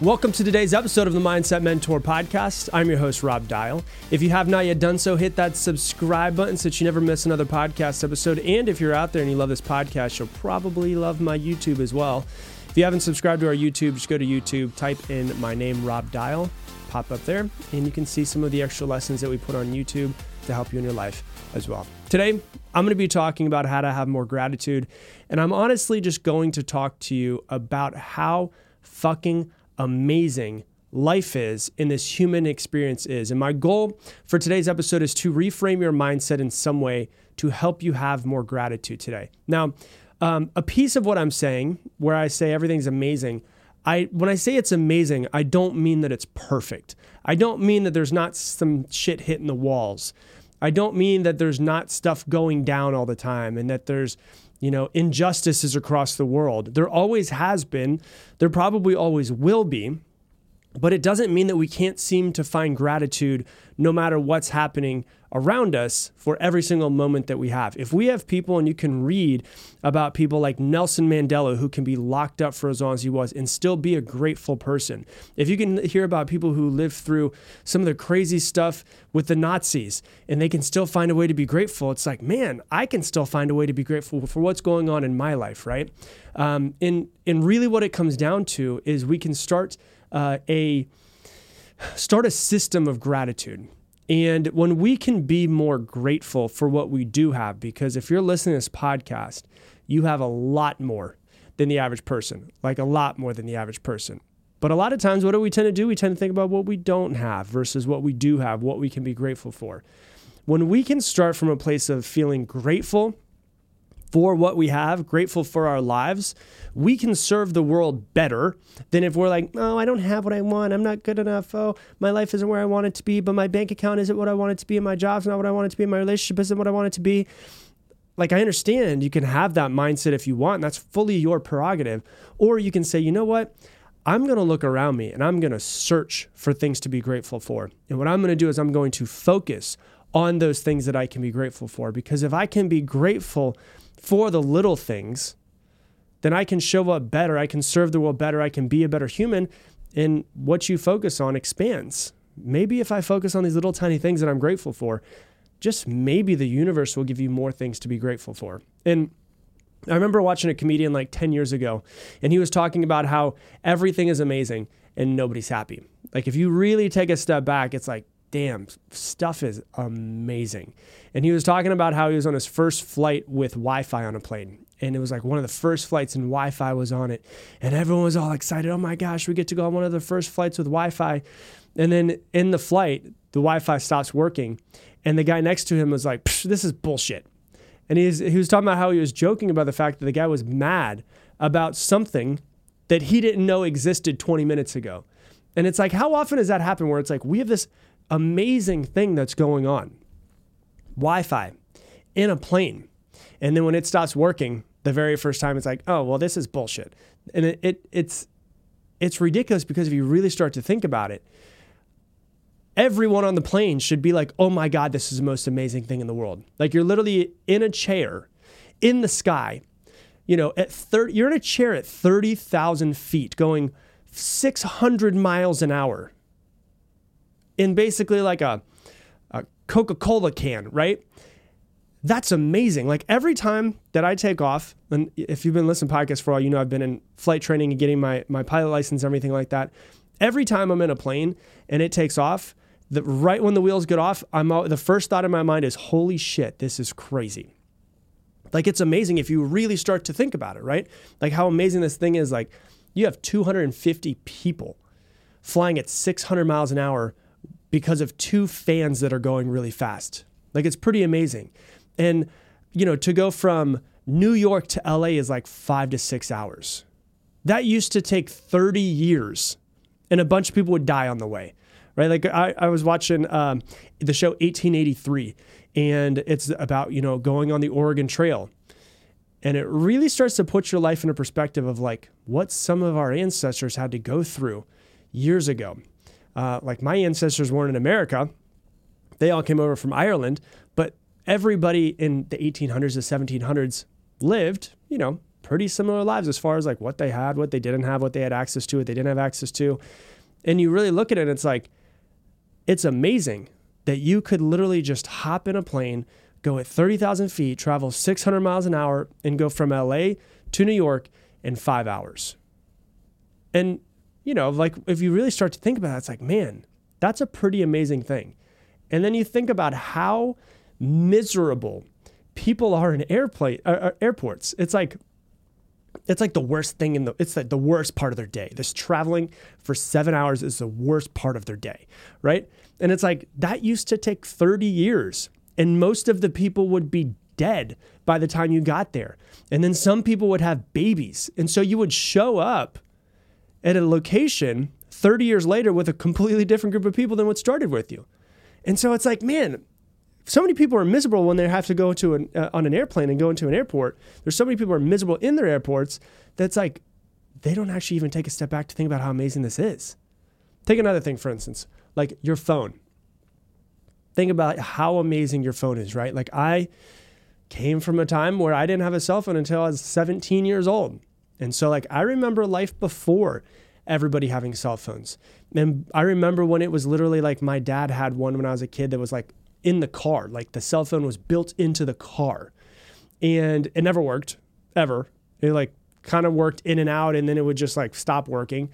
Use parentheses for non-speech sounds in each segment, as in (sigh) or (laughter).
Welcome to today's episode of the Mindset Mentor podcast. I'm your host, Rob Dial. If you have not yet done so, hit that subscribe button so that you never miss another podcast episode. And if you're out there and you love this podcast, you'll probably love my YouTube as well. If you haven't subscribed to our YouTube, just go to YouTube, type in my name, Rob Dial, pop up there, and you can see some of the extra lessons that we put on YouTube to help you in your life as well. Today, I'm going to be talking about how to have more gratitude. And I'm honestly just going to talk to you about how fucking amazing life is and this human experience is. And my goal for today's episode is to reframe your mindset in some way to help you have more gratitude today. Now, um, a piece of what I'm saying, where I say everything's amazing, I when I say it's amazing, I don't mean that it's perfect. I don't mean that there's not some shit hitting the walls. I don't mean that there's not stuff going down all the time and that there's you know, injustices across the world. There always has been, there probably always will be, but it doesn't mean that we can't seem to find gratitude no matter what's happening around us for every single moment that we have. If we have people, and you can read about people like Nelson Mandela, who can be locked up for as long as he was and still be a grateful person. If you can hear about people who lived through some of the crazy stuff with the Nazis and they can still find a way to be grateful, it's like, man, I can still find a way to be grateful for what's going on in my life, right? Um, and, and really, what it comes down to is we can start uh, a start a system of gratitude. And when we can be more grateful for what we do have, because if you're listening to this podcast, you have a lot more than the average person, like a lot more than the average person. But a lot of times, what do we tend to do? We tend to think about what we don't have versus what we do have, what we can be grateful for. When we can start from a place of feeling grateful for what we have, grateful for our lives, we can serve the world better than if we're like, oh, I don't have what I want. I'm not good enough. Oh, my life isn't where I want it to be, but my bank account isn't what I want it to be, and my job's not what I want it to be, and my relationship isn't what I want it to be. Like, I understand you can have that mindset if you want, and that's fully your prerogative. Or you can say, you know what? I'm going to look around me and I'm going to search for things to be grateful for. And what I'm going to do is I'm going to focus on those things that I can be grateful for. Because if I can be grateful for the little things, then I can show up better. I can serve the world better. I can be a better human. And what you focus on expands. Maybe if I focus on these little tiny things that I'm grateful for, just maybe the universe will give you more things to be grateful for. And I remember watching a comedian like 10 years ago, and he was talking about how everything is amazing and nobody's happy. Like, if you really take a step back, it's like, damn, stuff is amazing. And he was talking about how he was on his first flight with Wi Fi on a plane. And it was like one of the first flights, and Wi Fi was on it. And everyone was all excited. Oh my gosh, we get to go on one of the first flights with Wi Fi. And then in the flight, the Wi Fi stops working. And the guy next to him was like, this is bullshit. And he was, he was talking about how he was joking about the fact that the guy was mad about something that he didn't know existed 20 minutes ago. And it's like, how often does that happen where it's like, we have this amazing thing that's going on Wi Fi in a plane. And then when it stops working, the very first time, it's like, oh, well, this is bullshit. And it, it, it's, it's ridiculous because if you really start to think about it, everyone on the plane should be like, oh my God, this is the most amazing thing in the world. Like you're literally in a chair in the sky, you know, at 30, you're in a chair at 30,000 feet going 600 miles an hour in basically like a, a Coca Cola can, right? That's amazing. Like every time that I take off, and if you've been listening to podcasts for a while, you know I've been in flight training and getting my, my pilot license, everything like that. Every time I'm in a plane and it takes off, the, right when the wheels get off, I'm the first thought in my mind is, holy shit, this is crazy. Like it's amazing if you really start to think about it, right? Like how amazing this thing is. Like you have 250 people flying at 600 miles an hour because of two fans that are going really fast. Like it's pretty amazing. And, you know, to go from New York to LA is like five to six hours. That used to take 30 years and a bunch of people would die on the way, right? Like I, I was watching um, the show 1883 and it's about, you know, going on the Oregon Trail. And it really starts to put your life in a perspective of like what some of our ancestors had to go through years ago uh, like my ancestors weren't in America. They all came over from Ireland, but everybody in the 1800s, the 1700s lived, you know, pretty similar lives as far as like what they had, what they didn't have, what they had access to, what they didn't have access to. And you really look at it, it's like, it's amazing that you could literally just hop in a plane, go at 30,000 feet, travel 600 miles an hour, and go from LA to New York in five hours. And, you know, like if you really start to think about it, it's like, man, that's a pretty amazing thing. And then you think about how miserable people are in airplane uh, uh, airports. It's like it's like the worst thing in the it's like the worst part of their day. This traveling for 7 hours is the worst part of their day, right? And it's like that used to take 30 years and most of the people would be dead by the time you got there. And then some people would have babies. And so you would show up at a location 30 years later with a completely different group of people than what started with you. And so it's like, man, so many people are miserable when they have to go to an, uh, on an airplane and go into an airport. There's so many people are miserable in their airports that's like they don't actually even take a step back to think about how amazing this is. Take another thing, for instance, like your phone. Think about how amazing your phone is, right? Like I came from a time where I didn't have a cell phone until I was 17 years old. And so like I remember life before everybody having cell phones. And I remember when it was literally like my dad had one when I was a kid that was like in the car. Like the cell phone was built into the car. And it never worked ever. It like kind of worked in and out and then it would just like stop working.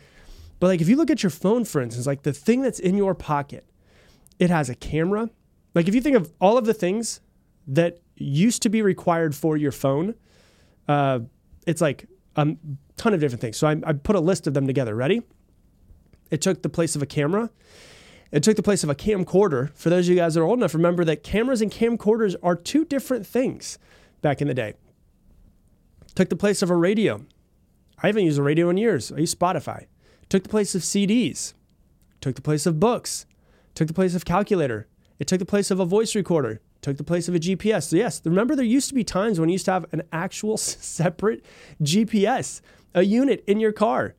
But like if you look at your phone for instance, like the thing that's in your pocket, it has a camera. Like if you think of all of the things that used to be required for your phone, uh, it's like a ton of different things. So I, I put a list of them together. Ready? It took the place of a camera. It took the place of a camcorder. For those of you guys that are old enough, remember that cameras and camcorders are two different things back in the day. Took the place of a radio. I haven't used a radio in years. I use Spotify. Took the place of CDs. Took the place of books. Took the place of calculator. It took the place of a voice recorder. Took the place of a GPS. So yes, remember there used to be times when you used to have an actual (laughs) separate GPS, a unit in your car.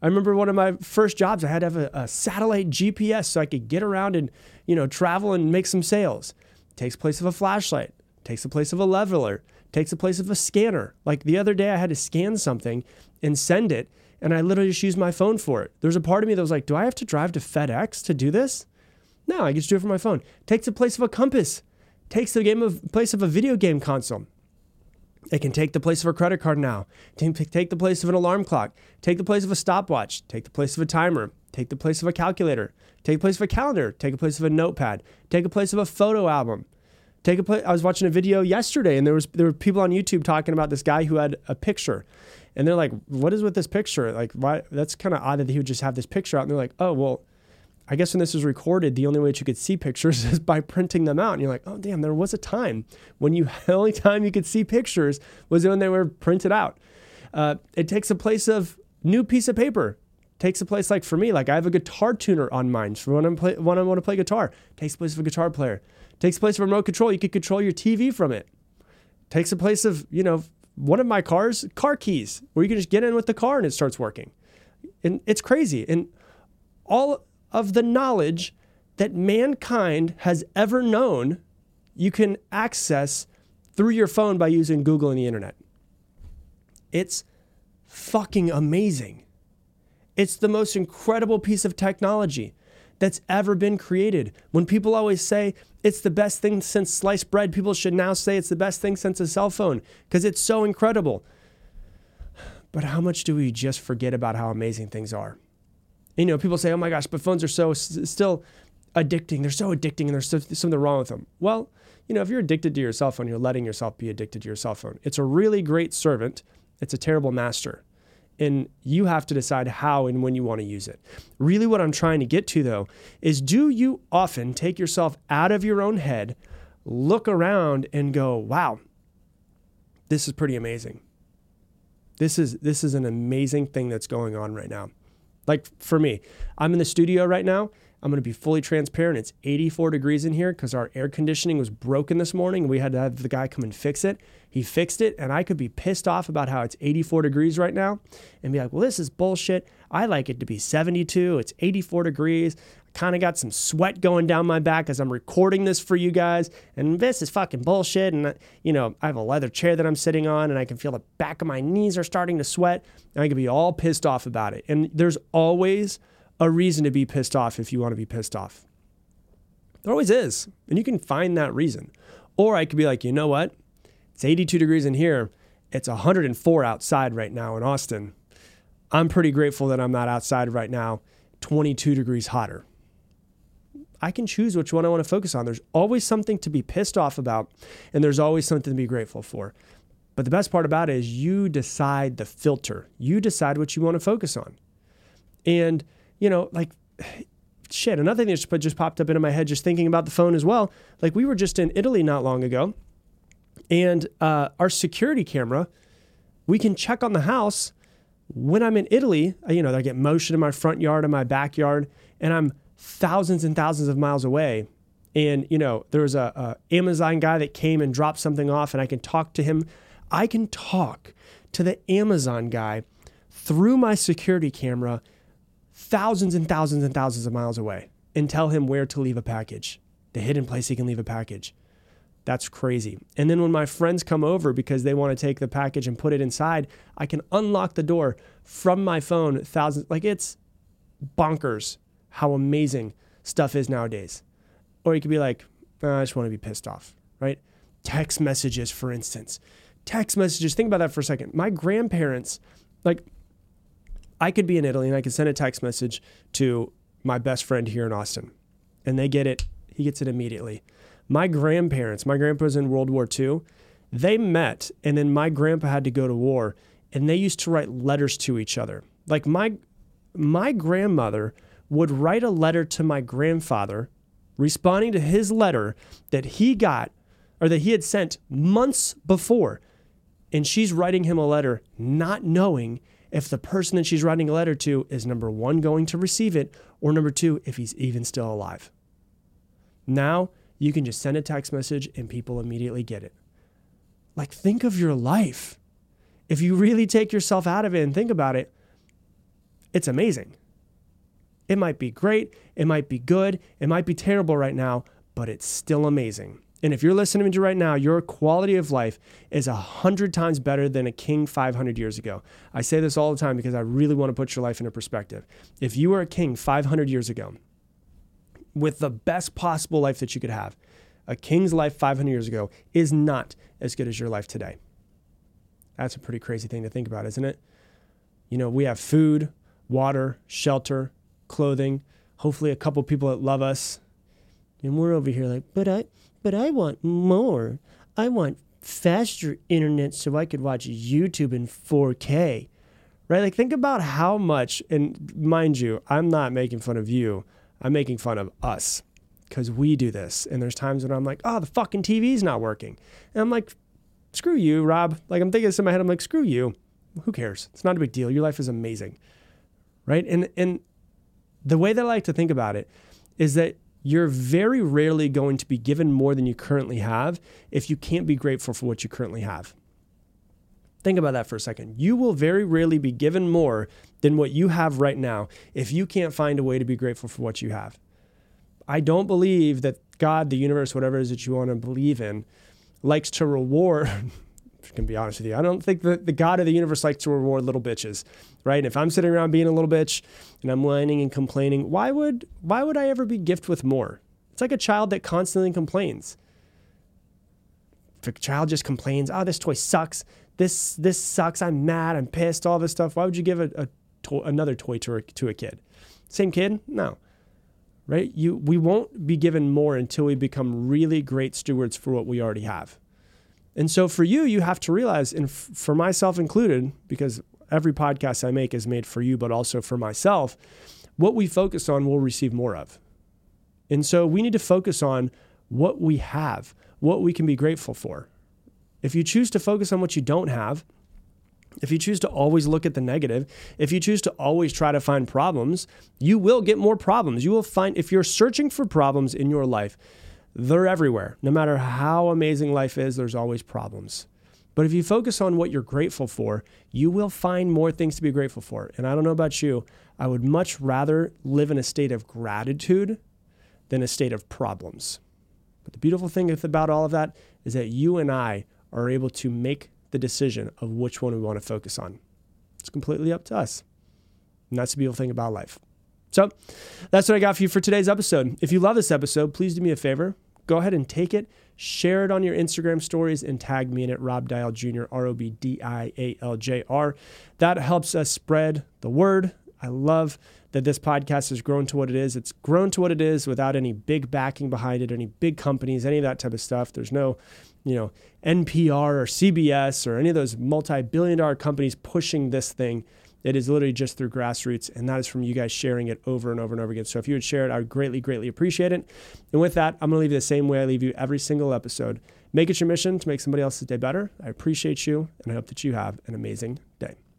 I remember one of my first jobs, I had to have a, a, satellite GPS so I could get around and, you know, travel and make some sales. Takes place of a flashlight, takes the place of a leveler, takes the place of a scanner. Like the other day, I had to scan something and send it, and I literally just used my phone for it. There's a part of me that was like, do I have to drive to FedEx to do this? No, I can just do it from my phone. Takes the place of a compass, takes the game of place of a video game console. It can take the place of a credit card now, take the place of an alarm clock, take the place of a stopwatch, take the place of a timer, take the place of a calculator, take the place of a calendar, take the place of a notepad, take the place of a photo album. Take a place. I was watching a video yesterday, and there was there were people on YouTube talking about this guy who had a picture, and they're like, "What is with this picture? Like, why? That's kind of odd that he would just have this picture out." And they're like, "Oh, well, I guess when this was recorded, the only way that you could see pictures (laughs) is by printing them out. And you're like, oh, damn, there was a time when you, (laughs) the only time you could see pictures was when they were printed out. Uh, it takes a place of new piece of paper. Takes a place like for me, like I have a guitar tuner on mine for when, I'm play, when I want to play guitar. Takes place of a guitar player. Takes place of a remote control. You could control your TV from it. Takes a place of, you know, one of my cars, car keys, where you can just get in with the car and it starts working. And it's crazy. And all of the knowledge that mankind has ever known, you can access through your phone by using Google and the internet. It's fucking amazing. It's the most incredible piece of technology that's ever been created. When people always say it's the best thing since sliced bread, people should now say it's the best thing since a cell phone because it's so incredible. But how much do we just forget about how amazing things are? You know, people say, "Oh my gosh, but phones are so s- still addicting. They're so addicting, and there's so, something wrong with them." Well, you know, if you're addicted to your cell phone, you're letting yourself be addicted to your cell phone. It's a really great servant. It's a terrible master. And you have to decide how and when you want to use it. Really, what I'm trying to get to though is do you often take yourself out of your own head, look around, and go, wow, this is pretty amazing. This is this is an amazing thing that's going on right now. Like for me, I'm in the studio right now. I'm going to be fully transparent. It's 84 degrees in here because our air conditioning was broken this morning. We had to have the guy come and fix it. He fixed it, and I could be pissed off about how it's 84 degrees right now and be like, well, this is bullshit. I like it to be 72. It's 84 degrees. I kind of got some sweat going down my back as I'm recording this for you guys. And this is fucking bullshit. And, you know, I have a leather chair that I'm sitting on and I can feel the back of my knees are starting to sweat. And I can be all pissed off about it. And there's always a reason to be pissed off if you want to be pissed off. There always is. And you can find that reason. Or I could be like, you know what? It's 82 degrees in here. It's 104 outside right now in Austin. I'm pretty grateful that I'm not outside right now, 22 degrees hotter. I can choose which one I want to focus on. There's always something to be pissed off about, and there's always something to be grateful for. But the best part about it is you decide the filter. You decide what you want to focus on. And, you know, like, (sighs) shit, another thing that just popped up into my head just thinking about the phone as well. Like, we were just in Italy not long ago, and uh, our security camera, we can check on the house when I'm in Italy. You know, I get motion in my front yard and my backyard, and I'm thousands and thousands of miles away. And, you know, there was a, a Amazon guy that came and dropped something off, and I can talk to him. I can talk to the Amazon guy through my security camera thousands and thousands and thousands of miles away and tell him where to leave a package, the hidden place he can leave a package. That's crazy. And then when my friends come over because they want to take the package and put it inside, I can unlock the door from my phone thousands like it's bonkers how amazing stuff is nowadays. Or you could be like, oh, I just want to be pissed off, right? Text messages, for instance. Text messages, think about that for a second. My grandparents, like, I could be in Italy and I could send a text message to my best friend here in Austin, and they get it, he gets it immediately. My grandparents, my grandpa's in World War II, they met, and then my grandpa had to go to war, and they used to write letters to each other. Like, my my grandmother would write a letter to my grandfather responding to his letter that he got or that he had sent months before. And she's writing him a letter not knowing if the person that she's writing a letter to is number one, going to receive it, or number two, if he's even still alive. Now you can just send a text message and people immediately get it. Like, think of your life. If you really take yourself out of it and think about it, it's amazing. It might be great, it might be good, it might be terrible right now, but it's still amazing. And if you're listening to me right now, your quality of life is a hundred times better than a king 500 years ago. I say this all the time because I really want to put your life into perspective. If you were a king 500 years ago with the best possible life that you could have, a king's life 500 years ago is not as good as your life today. That's a pretty crazy thing to think about, isn't it? You know, we have food, water, shelter, clothing, hopefully a couple people that love us. And we're over here like, but I but I want more. I want faster internet so I could watch YouTube in 4K. Right? Like think about how much and mind you, I'm not making fun of you. I'm making fun of us because we do this. And there's times when I'm like, oh, the fucking TV's not working. And I'm like, screw you, Rob. Like I'm thinking this in my head, I'm like, screw you. Who cares? It's not a big deal. Your life is amazing. Right? And and the way that I like to think about it is that you're very rarely going to be given more than you currently have if you can't be grateful for what you currently have. Think about that for a second. You will very rarely be given more than what you have right now if you can't find a way to be grateful for what you have. I don't believe that God, the universe, whatever it is that you want to believe in, likes to reward (laughs) I can be honest with you. I don't think that the God of the universe likes to reward little bitches, right? And if I'm sitting around being a little bitch and I'm whining and complaining, why would why would I ever be gifted with more? It's like a child that constantly complains. If a child just complains, "Oh, this toy sucks. This this sucks. I'm mad. I'm pissed. All this stuff." Why would you give a, a to- another toy to a, to a kid? Same kid? No. Right? You we won't be given more until we become really great stewards for what we already have. And so for you, you have to realize, and f- for myself included, because every podcast I make is made for you, but also for myself, what we focus on, we'll receive more of. And so we need to focus on what we have, what we can be grateful for. If you choose to focus on what you don't have, if you choose to always look at the negative, if you choose to always try to find problems, you will get more problems. You will find, if you're searching for problems in your life, they're everywhere. No matter how amazing life is, there's always problems. But if you focus on what you're grateful for, you will find more things to be grateful for. And I don't know about you, I would much rather live in a state of gratitude than a state of problems. But the beautiful thing about all of that is that you and I are able to make the decision of which one we want to focus on. It's completely up to us. And that's the beautiful thing about life. So that's what I got for you for today's episode. If you love this episode, please do me a favor. Go ahead and take it, share it on your Instagram stories, and tag me in it, Rob Dial Jr., R O B D I A L J R. That helps us spread the word. I love that this podcast has grown to what it is. It's grown to what it is without any big backing behind it, any big companies, any of that type of stuff. There's no, you know, NPR or CBS or any of those multi billion dollar companies pushing this thing. It is literally just through grassroots, and that is from you guys sharing it over and over and over again. So if you would share it, I would greatly, greatly appreciate it. And with that, I'm to leave you the same way I leave you every single episode. Make it your mission to make somebody else's day better. I appreciate you, and I hope that you have an amazing day.